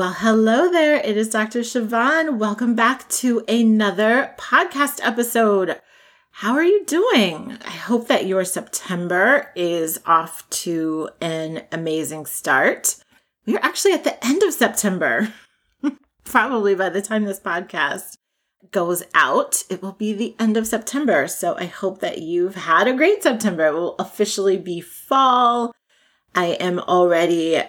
Well, hello there. It is Dr. Siobhan. Welcome back to another podcast episode. How are you doing? I hope that your September is off to an amazing start. We are actually at the end of September. Probably by the time this podcast goes out, it will be the end of September. So I hope that you've had a great September. It will officially be fall. I am already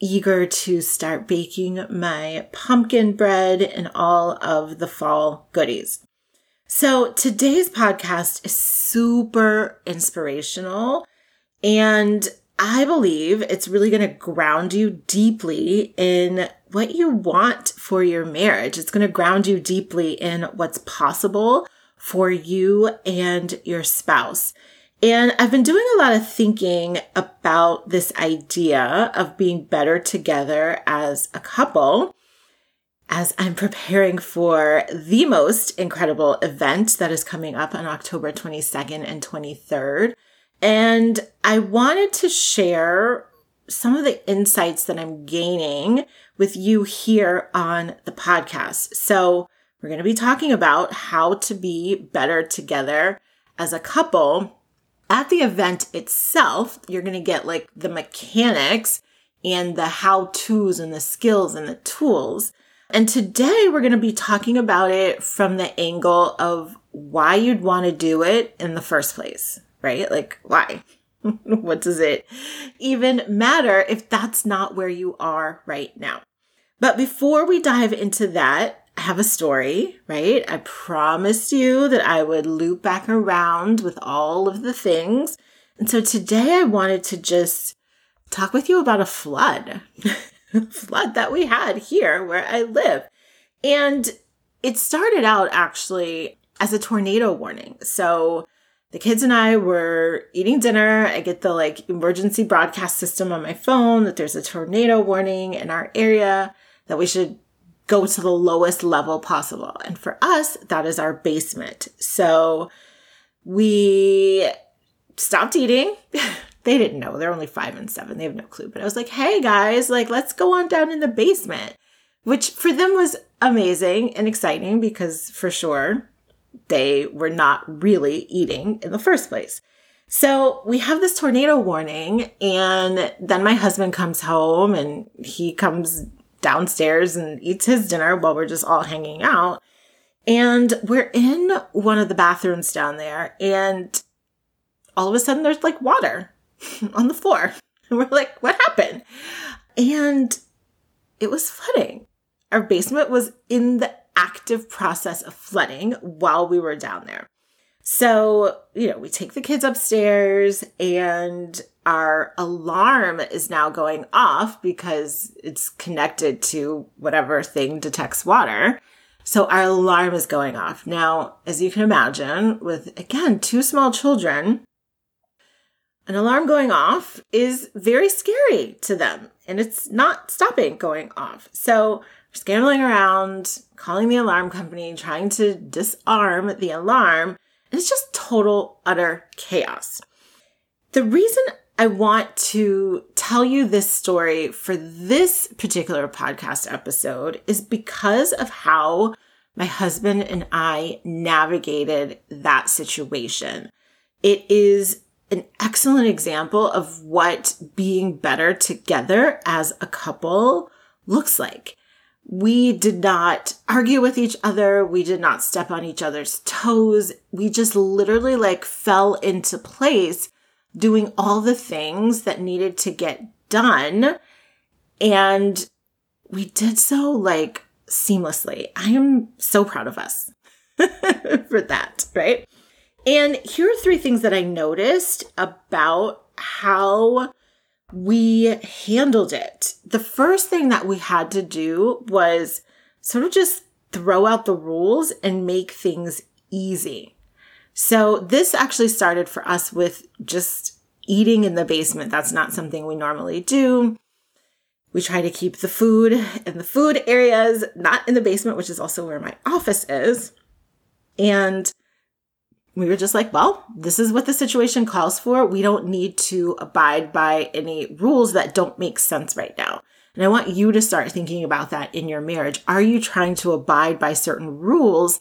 eager to start baking my pumpkin bread and all of the fall goodies. So today's podcast is super inspirational and I believe it's really going to ground you deeply in what you want for your marriage. It's going to ground you deeply in what's possible for you and your spouse. And I've been doing a lot of thinking about this idea of being better together as a couple as I'm preparing for the most incredible event that is coming up on October 22nd and 23rd. And I wanted to share some of the insights that I'm gaining with you here on the podcast. So we're going to be talking about how to be better together as a couple at the event itself, you're going to get like the mechanics and the how to's and the skills and the tools. And today we're going to be talking about it from the angle of why you'd want to do it in the first place, right? Like, why? what does it even matter if that's not where you are right now? But before we dive into that, have a story, right? I promised you that I would loop back around with all of the things. And so today I wanted to just talk with you about a flood, flood that we had here where I live. And it started out actually as a tornado warning. So the kids and I were eating dinner. I get the like emergency broadcast system on my phone that there's a tornado warning in our area that we should go to the lowest level possible. And for us, that is our basement. So we stopped eating. they didn't know. They're only five and seven. They have no clue. But I was like, hey guys, like, let's go on down in the basement, which for them was amazing and exciting because for sure they were not really eating in the first place. So we have this tornado warning and then my husband comes home and he comes downstairs and eats his dinner while we're just all hanging out. And we're in one of the bathrooms down there, and all of a sudden there's like water on the floor. And we're like, what happened? And it was flooding. Our basement was in the active process of flooding while we were down there. So, you know, we take the kids upstairs and our alarm is now going off because it's connected to whatever thing detects water. So our alarm is going off. Now, as you can imagine, with again, two small children, an alarm going off is very scary to them and it's not stopping going off. So scrambling around, calling the alarm company, trying to disarm the alarm it's just total, utter chaos. The reason I want to tell you this story for this particular podcast episode is because of how my husband and I navigated that situation. It is an excellent example of what being better together as a couple looks like we did not argue with each other. We did not step on each other's toes. We just literally like fell into place doing all the things that needed to get done. And we did so like seamlessly. I am so proud of us for that. right? And here are three things that I noticed about how we handled it. The first thing that we had to do was sort of just throw out the rules and make things easy. So this actually started for us with just eating in the basement. That's not something we normally do. We try to keep the food in the food areas, not in the basement, which is also where my office is. And we were just like, well, this is what the situation calls for. We don't need to abide by any rules that don't make sense right now. And I want you to start thinking about that in your marriage. Are you trying to abide by certain rules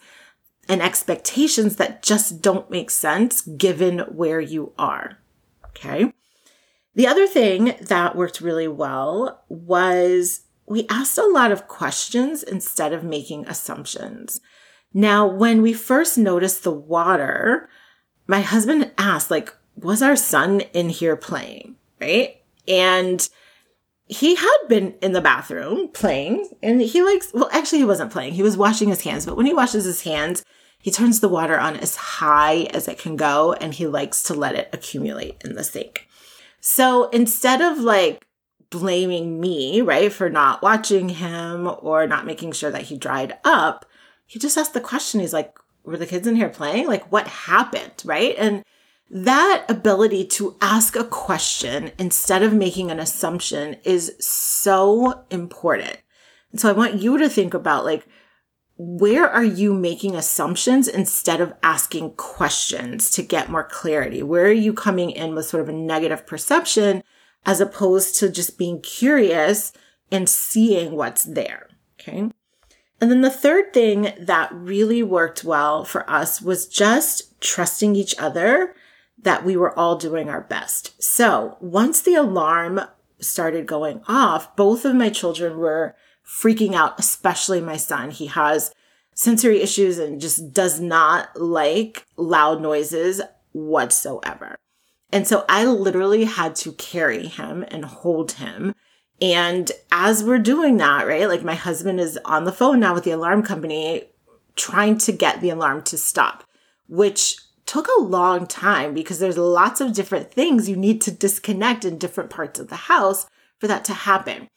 and expectations that just don't make sense given where you are? Okay. The other thing that worked really well was we asked a lot of questions instead of making assumptions. Now, when we first noticed the water, my husband asked, like, was our son in here playing? Right. And he had been in the bathroom playing and he likes, well, actually, he wasn't playing. He was washing his hands, but when he washes his hands, he turns the water on as high as it can go and he likes to let it accumulate in the sink. So instead of like blaming me, right, for not watching him or not making sure that he dried up, he just asked the question. He's like, were the kids in here playing? Like, what happened? Right. And that ability to ask a question instead of making an assumption is so important. And so I want you to think about like, where are you making assumptions instead of asking questions to get more clarity? Where are you coming in with sort of a negative perception as opposed to just being curious and seeing what's there? Okay. And then the third thing that really worked well for us was just trusting each other that we were all doing our best. So once the alarm started going off, both of my children were freaking out, especially my son. He has sensory issues and just does not like loud noises whatsoever. And so I literally had to carry him and hold him and as we're doing that, right, like my husband is on the phone now with the alarm company trying to get the alarm to stop, which took a long time because there's lots of different things you need to disconnect in different parts of the house for that to happen.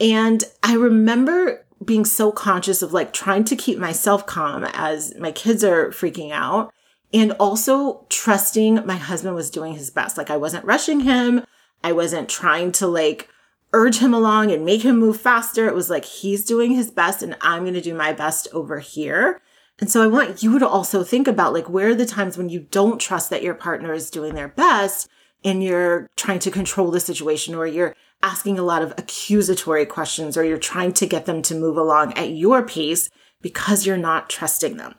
And I remember being so conscious of like trying to keep myself calm as my kids are freaking out and also trusting my husband was doing his best. Like I wasn't rushing him. I wasn't trying to like urge him along and make him move faster. It was like he's doing his best and I'm going to do my best over here. And so I want you to also think about like where are the times when you don't trust that your partner is doing their best and you're trying to control the situation or you're asking a lot of accusatory questions or you're trying to get them to move along at your pace because you're not trusting them.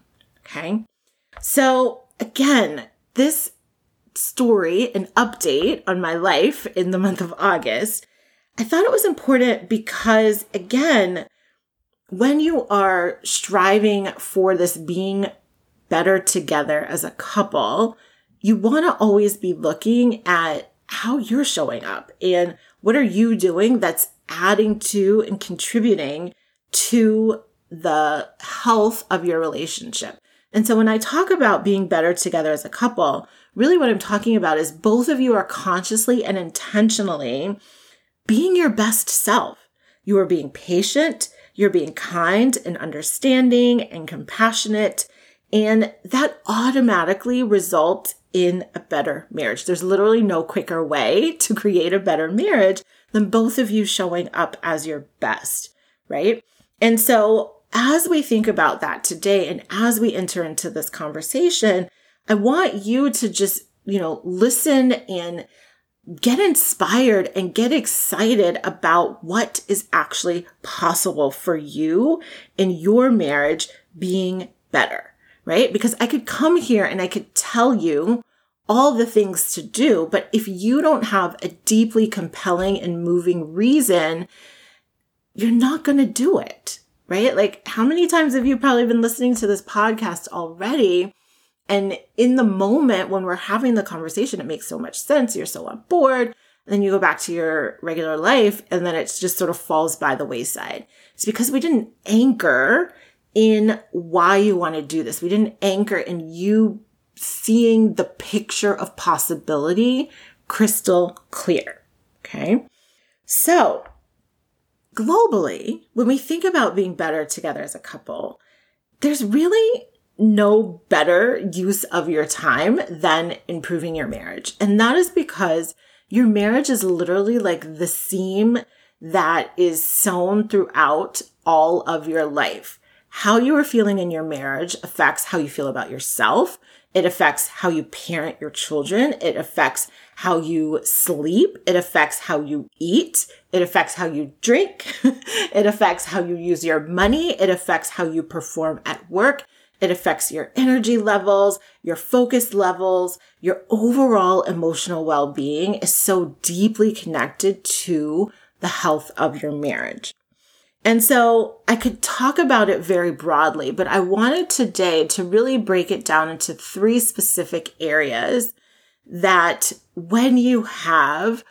Okay. So again, this story, an update on my life in the month of August I thought it was important because, again, when you are striving for this being better together as a couple, you want to always be looking at how you're showing up and what are you doing that's adding to and contributing to the health of your relationship. And so when I talk about being better together as a couple, really what I'm talking about is both of you are consciously and intentionally being your best self. You are being patient, you're being kind and understanding and compassionate, and that automatically results in a better marriage. There's literally no quicker way to create a better marriage than both of you showing up as your best, right? And so as we think about that today and as we enter into this conversation, I want you to just, you know, listen and get inspired and get excited about what is actually possible for you in your marriage being better, right? Because I could come here and I could tell you all the things to do, but if you don't have a deeply compelling and moving reason, you're not going to do it, right? Like how many times have you probably been listening to this podcast already? And in the moment when we're having the conversation, it makes so much sense. You're so on board. And then you go back to your regular life and then it just sort of falls by the wayside. It's because we didn't anchor in why you want to do this. We didn't anchor in you seeing the picture of possibility crystal clear. Okay. So globally, when we think about being better together as a couple, there's really no better use of your time than improving your marriage. And that is because your marriage is literally like the seam that is sewn throughout all of your life. How you are feeling in your marriage affects how you feel about yourself. It affects how you parent your children. It affects how you sleep. It affects how you eat. It affects how you drink. it affects how you use your money. It affects how you perform at work. It affects your energy levels, your focus levels, your overall emotional well-being is so deeply connected to the health of your marriage. And so I could talk about it very broadly, but I wanted today to really break it down into three specific areas that when you have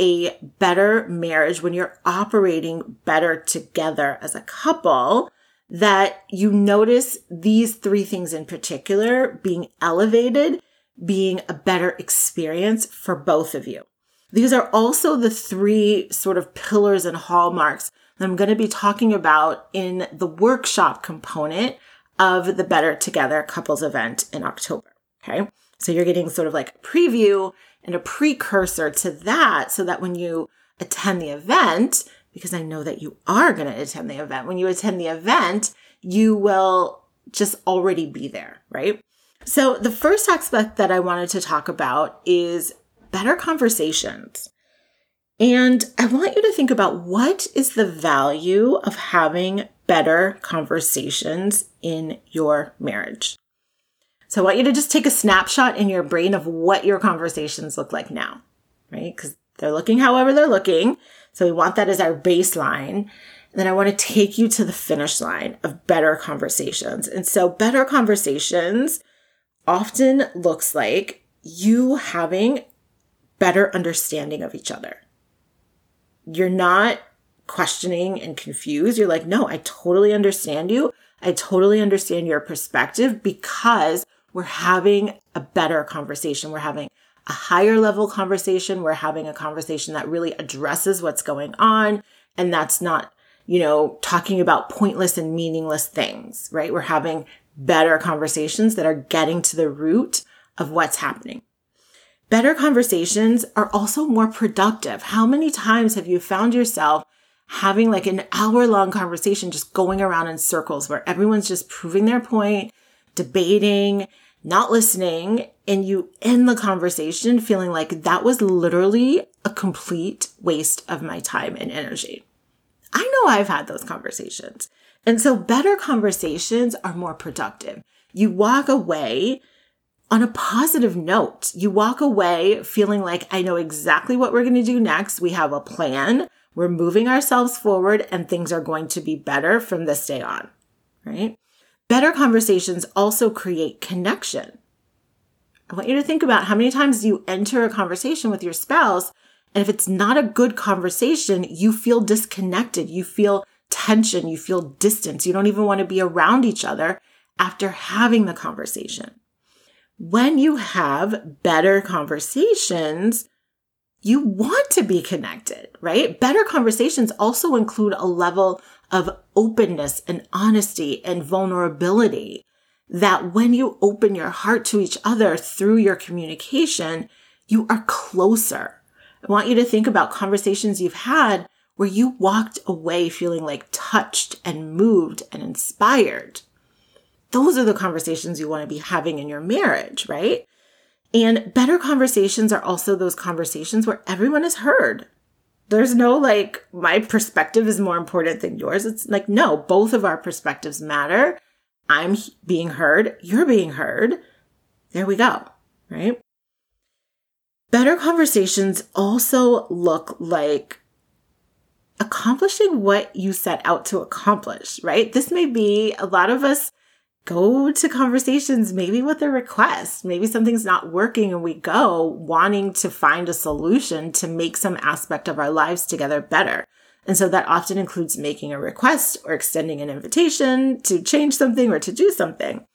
a better marriage, when you're operating better together as a couple, that you notice these three things in particular being elevated, being a better experience for both of you. These are also the three sort of pillars and hallmarks that I'm going to be talking about in the workshop component of the Better Together couples event in October. Okay. So you're getting sort of like a preview and a precursor to that so that when you attend the event, because I know that you are going to attend the event, when you attend the event, you will just already be there, right? So the first aspect that I wanted to talk about is better conversations. And I want you to think about what is the value of having better conversations in your marriage. So I want you to just take a snapshot in your brain of what your conversations look like now, right? Because they're looking however they're looking. So we want that as our baseline. And then I want to take you to the finish line of better conversations. And so better conversations often looks like you having better understanding of each other. You're not questioning and confused. You're like, no, I totally understand you. I totally understand your perspective because we're having a better conversation. We're having a higher level conversation. We're having a conversation that really addresses what's going on. And that's not, you know, talking about pointless and meaningless things, right? We're having better conversations that are getting to the root of what's happening. Better conversations are also more productive. How many times have you found yourself having like an hour long conversation just going around in circles where everyone's just proving their point, debating, not listening, and you end the conversation feeling like that was literally a complete waste of my time and energy. I know I've had those conversations. And so better conversations are more productive. You walk away on a positive note. You walk away feeling like I know exactly what we're going to do next. We have a plan. We're moving ourselves forward and things are going to be better from this day on, right? Better conversations also create connection. I want you to think about how many times you enter a conversation with your spouse and if it's not a good conversation, you feel disconnected. You feel tension. You feel distance. You don't even want to be around each other after having the conversation when you have better conversations, you want to be connected, right? Better conversations also include a level of openness and honesty and vulnerability that when you open your heart to each other through your communication, you are closer. I want you to think about conversations you've had where you walked away feeling like touched and moved and inspired. Those are the conversations you want to be having in your marriage, right? And better conversations are also those conversations where everyone is heard. There's no like, my perspective is more important than yours. It's like, no, both of our perspectives matter. I'm being heard. You're being heard. There we go. Right. Better conversations also look like accomplishing what you set out to accomplish, right? This may be a lot of us go to conversations maybe with a request. Maybe something's not working and we go wanting to find a solution to make some aspect of our lives together better. And so that often includes making a request or extending an invitation to change something or to do something.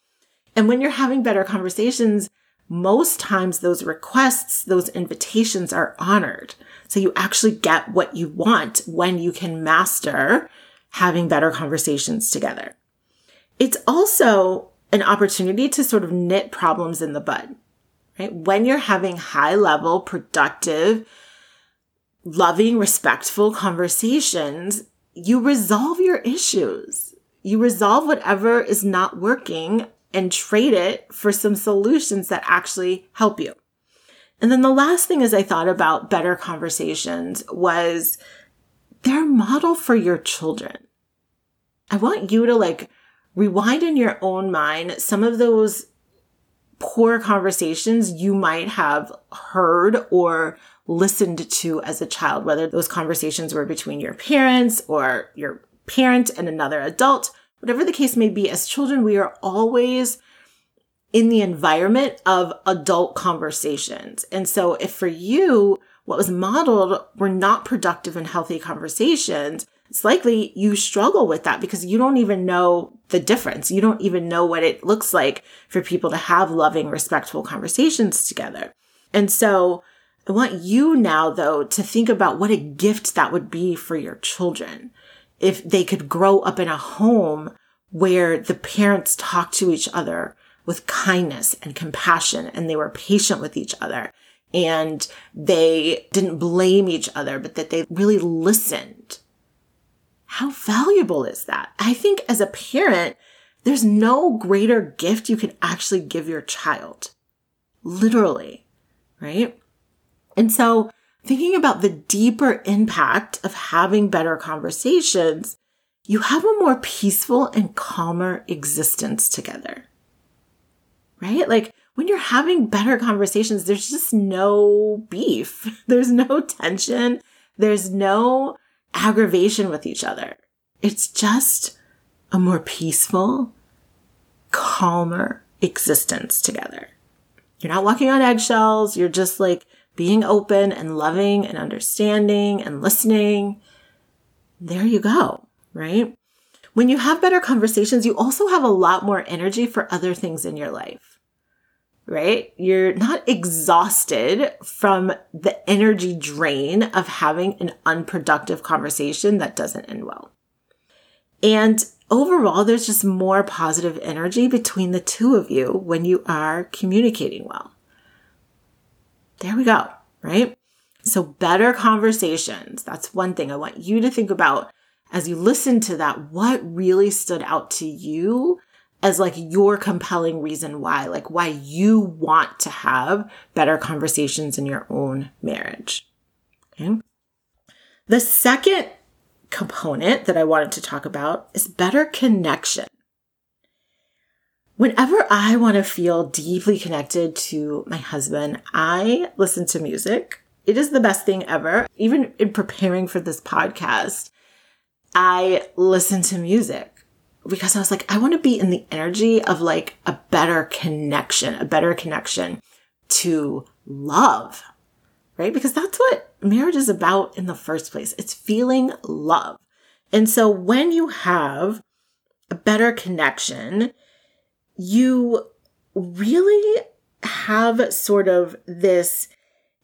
And when you're having better conversations, most times those requests, those invitations are honored. So you actually get what you want when you can master having better conversations together. It's also an opportunity to sort of knit problems in the bud, right? When you're having high level, productive, loving, respectful conversations, you resolve your issues. You resolve whatever is not working and trade it for some solutions that actually help you. And then the last thing as I thought about better conversations was they're model for your children. I want you to like rewind in your own mind some of those poor conversations you might have heard or listened to as a child, whether those conversations were between your parents or your parent and another adult, whatever the case may be, as children, we are always in the environment of adult conversations. And so if for you, what was modeled were not productive and healthy conversations, it's likely you struggle with that because you don't even know the difference. You don't even know what it looks like for people to have loving, respectful conversations together. And so I want you now, though, to think about what a gift that would be for your children if they could grow up in a home where the parents talk to each other with kindness and compassion and they were patient with each other and they didn't blame each other, but that they really listened. How valuable is that? I think as a parent, there's no greater gift you can actually give your child. Literally, right? And so thinking about the deeper impact of having better conversations, you have a more peaceful and calmer existence together. Right? Like when you're having better conversations, there's just no beef. There's no tension. There's no aggravation with each other. It's just a more peaceful, calmer existence together. You're not walking on eggshells. You're just like being open and loving and understanding and listening. There you go, right? When you have better conversations, you also have a lot more energy for other things in your life, right? You're not exhausted from the energy drain of having an unproductive conversation that doesn't end well. And overall, there's just more positive energy between the two of you when you are communicating well. There we go, right? So better conversations. That's one thing I want you to think about as you listen to that. What really stood out to you as like your compelling reason why, like why you want to have better conversations in your own marriage. Okay. The second component that I wanted to talk about is better connection. Whenever I want to feel deeply connected to my husband, I listen to music. It is the best thing ever. Even in preparing for this podcast, I listen to music because I was like, I want to be in the energy of like a better connection, a better connection to love, right? Because that's what marriage is about in the first place. It's feeling love. And so when you have a better connection, you really have sort of this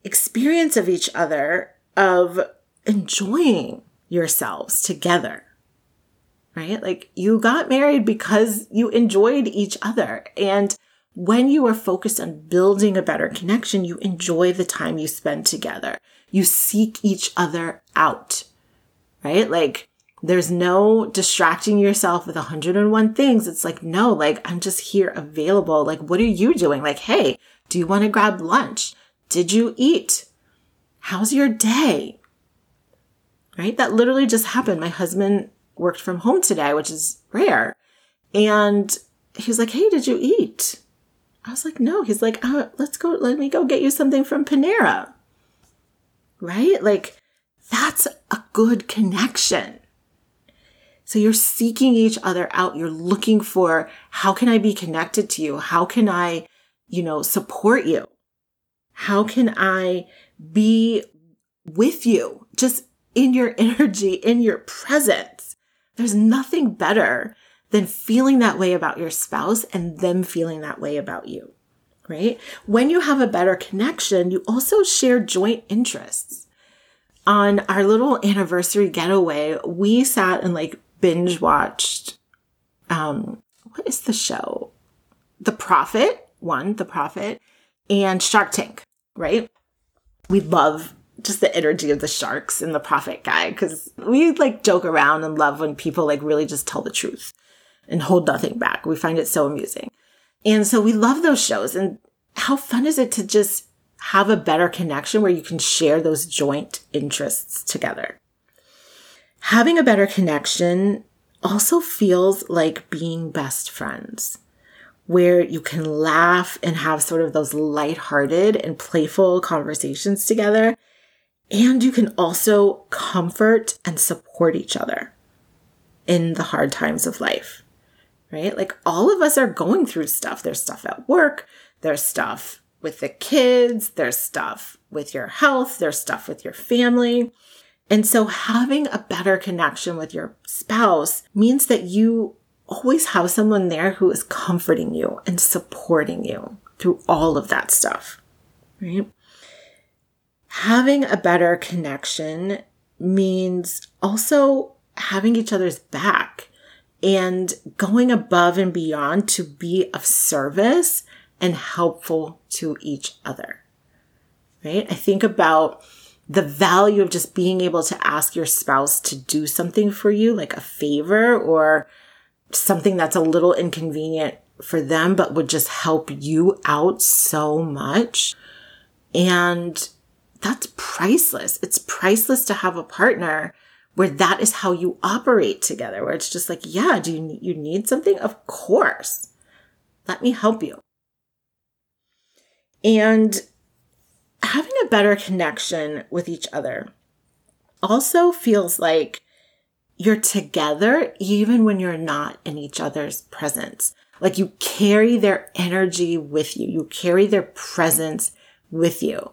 experience of each other of enjoying yourselves together. Right? Like you got married because you enjoyed each other. And when you are focused on building a better connection, you enjoy the time you spend together. You seek each other out. Right? Like there's no distracting yourself with 101 things. It's like, no, like, I'm just here available. Like, what are you doing? Like, hey, do you want to grab lunch? Did you eat? How's your day? Right? That literally just happened. My husband worked from home today, which is rare. And he was like, hey, did you eat? I was like, no. He's like, uh, let's go, let me go get you something from Panera. Right? Like, that's a good connection. So you're seeking each other out. You're looking for how can I be connected to you? How can I, you know, support you? How can I be with you? Just in your energy, in your presence. There's nothing better than feeling that way about your spouse and them feeling that way about you, right? When you have a better connection, you also share joint interests. On our little anniversary getaway, we sat and like binge watched, um, what is the show? The Profit, one, The Profit, and Shark Tank, right? We love just the energy of the sharks and the profit guy because we like joke around and love when people like really just tell the truth and hold nothing back. We find it so amusing. And so we love those shows. And how fun is it to just have a better connection where you can share those joint interests together? Having a better connection also feels like being best friends, where you can laugh and have sort of those lighthearted and playful conversations together. And you can also comfort and support each other in the hard times of life right? Like all of us are going through stuff. There's stuff at work, there's stuff with the kids, there's stuff with your health, there's stuff with your family. And so having a better connection with your spouse means that you always have someone there who is comforting you and supporting you through all of that stuff, right? Having a better connection means also having each other's back and going above and beyond to be of service and helpful to each other. Right? I think about the value of just being able to ask your spouse to do something for you, like a favor or something that's a little inconvenient for them, but would just help you out so much. And that's priceless. It's priceless to have a partner where that is how you operate together, where it's just like, yeah, do you, you need something? Of course. Let me help you. And having a better connection with each other also feels like you're together even when you're not in each other's presence. Like you carry their energy with you. You carry their presence with you,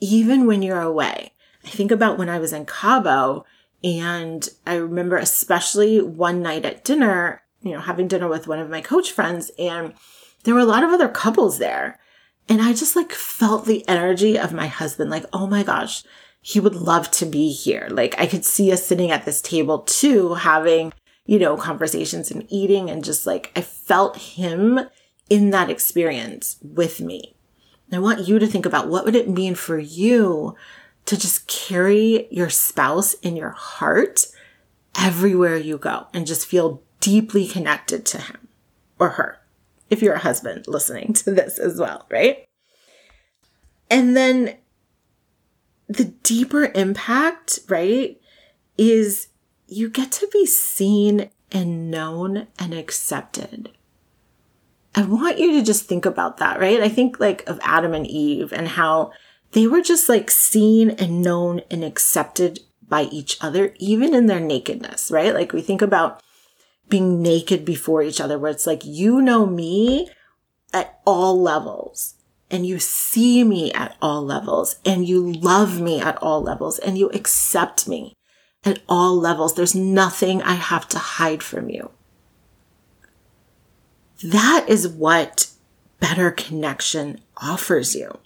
even when you're away. I think about when I was in Cabo and I remember especially one night at dinner, you know, having dinner with one of my coach friends and there were a lot of other couples there. And I just like felt the energy of my husband, like, oh my gosh, he would love to be here. Like I could see us sitting at this table too, having, you know, conversations and eating and just like I felt him in that experience with me. I want you to think about what would it mean for you to just carry your spouse in your heart everywhere you go and just feel deeply connected to him or her. If you're a husband listening to this as well, right? And then the deeper impact, right, is you get to be seen and known and accepted. I want you to just think about that, right? I think like of Adam and Eve and how they were just like seen and known and accepted by each other, even in their nakedness, right? Like we think about being naked before each other, where it's like, you know me at all levels and you see me at all levels and you love me at all levels and you accept me at all levels. There's nothing I have to hide from you. That is what better connection offers you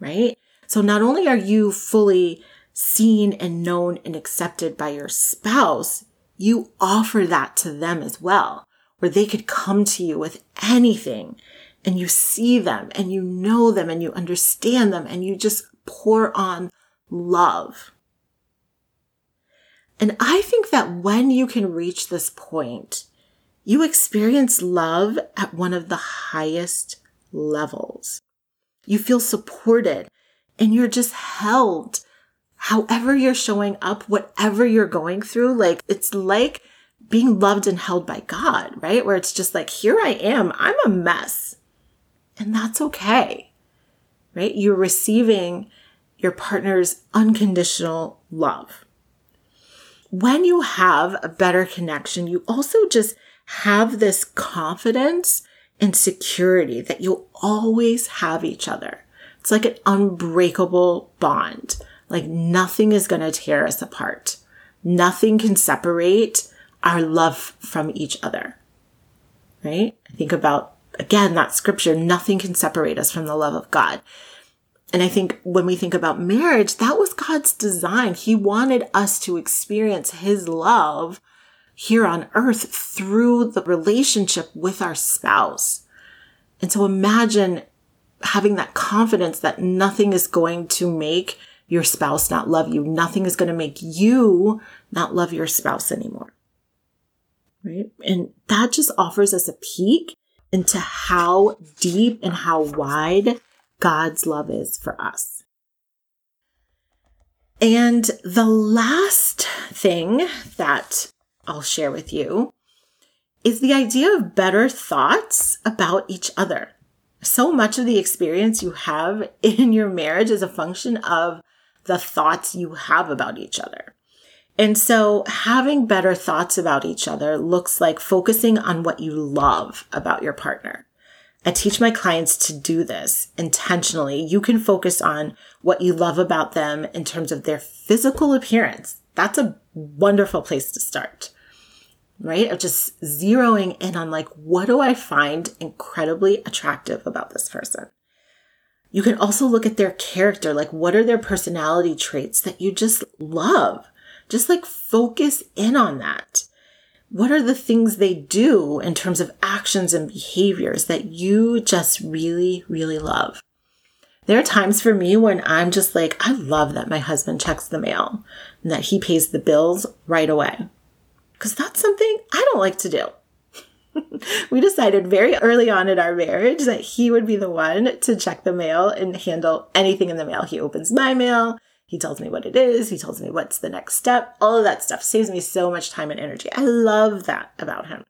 right? So not only are you fully seen and known and accepted by your spouse, you offer that to them as well, where they could come to you with anything and you see them and you know them and you understand them and you just pour on love. And I think that when you can reach this point, you experience love at one of the highest levels. You feel supported and you're just held. However you're showing up, whatever you're going through, like it's like being loved and held by God, right? Where it's just like, here I am. I'm a mess. And that's okay, right? You're receiving your partner's unconditional love. When you have a better connection, you also just have this confidence and security that you'll always have each other. It's like an unbreakable bond like nothing is going to tear us apart. Nothing can separate our love from each other. Right? I think about again that scripture, nothing can separate us from the love of God. And I think when we think about marriage, that was God's design. He wanted us to experience his love here on earth through the relationship with our spouse. And so imagine having that confidence that nothing is going to make your spouse not love you. Nothing is going to make you not love your spouse anymore. Right. And that just offers us a peek into how deep and how wide God's love is for us. And the last thing that I'll share with you is the idea of better thoughts about each other. So much of the experience you have in your marriage is a function of the thoughts you have about each other. And so having better thoughts about each other looks like focusing on what you love about your partner. I teach my clients to do this intentionally. You can focus on what you love about them in terms of their physical appearance. That's a wonderful place to start, right? Of just zeroing in on like, what do I find incredibly attractive about this person? You can also look at their character. Like, what are their personality traits that you just love? Just like focus in on that what are the things they do in terms of actions and behaviors that you just really, really love? There are times for me when I'm just like, I love that my husband checks the mail and that he pays the bills right away. Because that's something I don't like to do. we decided very early on in our marriage that he would be the one to check the mail and handle anything in the mail. He opens my mail, he tells me what it is. He tells me what's the next step. All of that stuff saves me so much time and energy. I love that about him.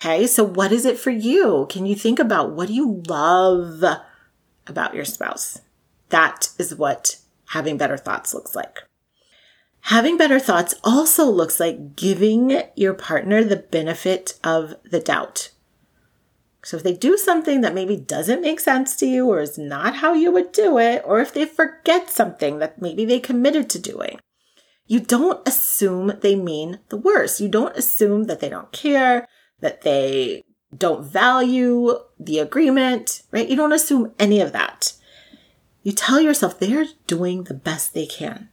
Okay, so what is it for you? Can you think about what do you love about your spouse? That is what having better thoughts looks like. Having better thoughts also looks like giving your partner the benefit of the doubt. So if they do something that maybe doesn't make sense to you or is not how you would do it, or if they forget something that maybe they committed to doing, you don't assume they mean the worst. You don't assume that they don't care, that they don't value the agreement, right? You don't assume any of that. You tell yourself they're doing the best they can,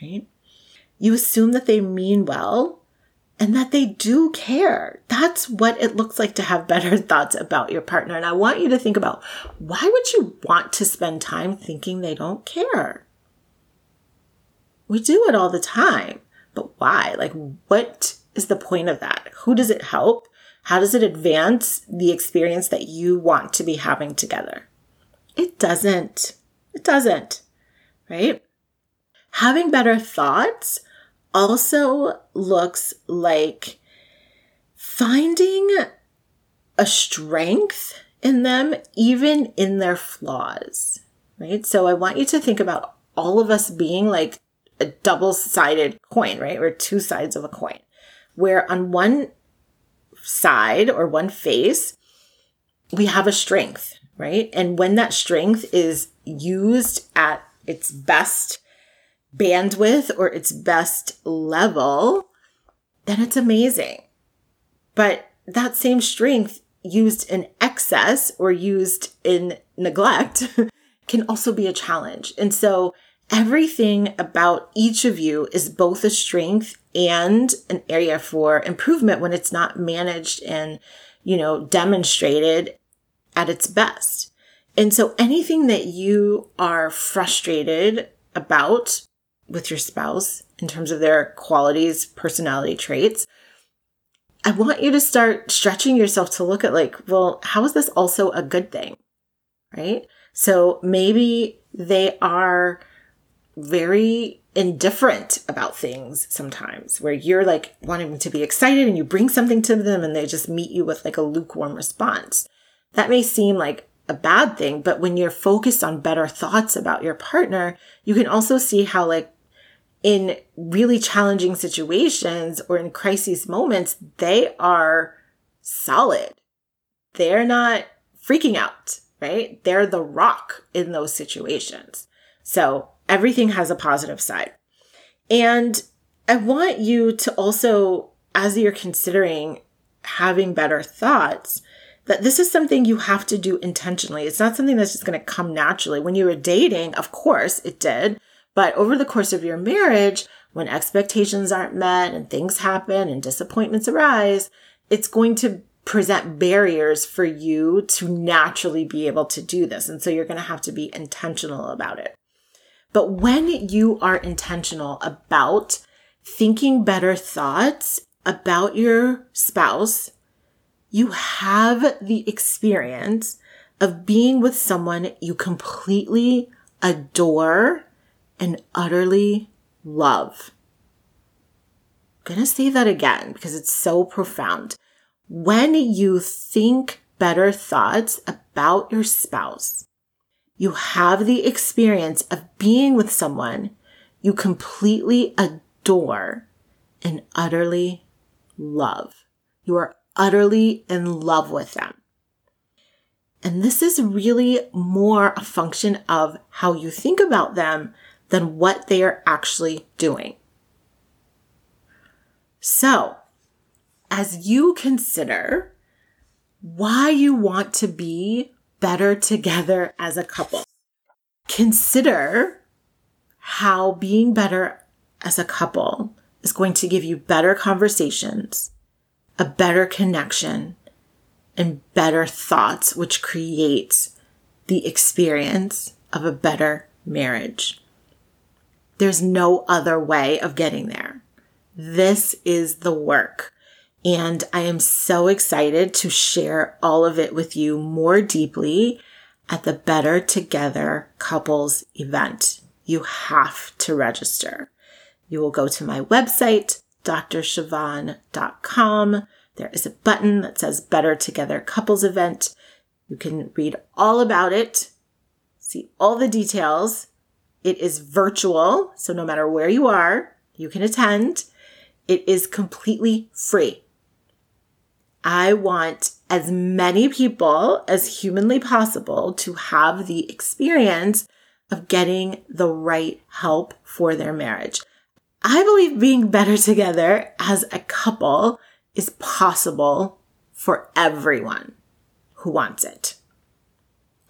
right? You assume that they mean well and that they do care. That's what it looks like to have better thoughts about your partner. And I want you to think about why would you want to spend time thinking they don't care? We do it all the time, but why? Like, what is the point of that? Who does it help? How does it advance the experience that you want to be having together? It doesn't. It doesn't, right? Having better thoughts also looks like finding a strength in them, even in their flaws, right? So I want you to think about all of us being like a double sided coin, right? Or two sides of a coin, where on one side or one face, we have a strength, right? And when that strength is used at its best bandwidth or its best level, then it's amazing. But that same strength used in excess or used in neglect can also be a challenge. And so everything about each of you is both a strength and an area for improvement when it's not managed and, you know, demonstrated at its best. And so anything that you are frustrated about with your spouse in terms of their qualities, personality traits, I want you to start stretching yourself to look at like, well, how is this also a good thing? Right? So maybe they are very indifferent about things sometimes where you're like wanting to be excited and you bring something to them and they just meet you with like a lukewarm response. That may seem like a bad thing, but when you're focused on better thoughts about your partner, you can also see how like in really challenging situations or in crisis moments, they are solid. They're not freaking out, right? They're the rock in those situations. So everything has a positive side. And I want you to also, as you're considering having better thoughts, that this is something you have to do intentionally. It's not something that's just going to come naturally. When you were dating, of course it did. But over the course of your marriage, when expectations aren't met and things happen and disappointments arise, it's going to present barriers for you to naturally be able to do this. And so you're going to have to be intentional about it. But when you are intentional about thinking better thoughts about your spouse, you have the experience of being with someone you completely adore and utterly love. I'm gonna say that again because it's so profound. When you think better thoughts about your spouse, you have the experience of being with someone you completely adore and utterly love. You are utterly in love with them. And this is really more a function of how you think about them than what they are actually doing. So, as you consider why you want to be better together as a couple, consider how being better as a couple is going to give you better conversations, a better connection, and better thoughts, which creates the experience of a better marriage. There's no other way of getting there. This is the work. And I am so excited to share all of it with you more deeply at the Better Together Couples event. You have to register. You will go to my website, drsiobhan.com. There is a button that says Better Together Couples Event. You can read all about it, see all the details. It is virtual, so no matter where you are, you can attend. It is completely free. I want as many people as humanly possible to have the experience of getting the right help for their marriage. I believe being better together as a couple is possible for everyone who wants it.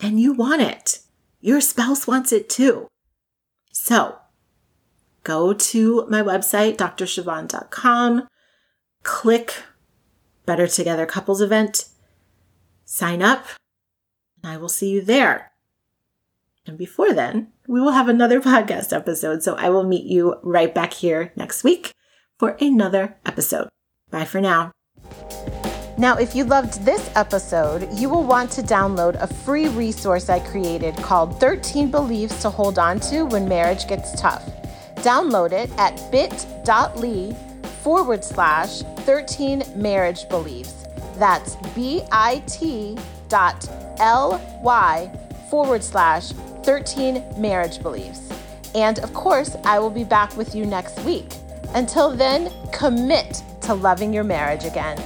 And you want it. Your spouse wants it too. So go to my website, drsiobhan.com, click Better Together Couples event, sign up, and I will see you there. And before then, we will have another podcast episode. So I will meet you right back here next week for another episode. Bye for now. Now, if you loved this episode, you will want to download a free resource I created called 13 Beliefs to Hold On to When Marriage Gets Tough. Download it at bit.ly forward slash 13 marriage beliefs. That's bit dot ly forward slash 13 marriage beliefs. And of course, I will be back with you next week. Until then, commit to loving your marriage again.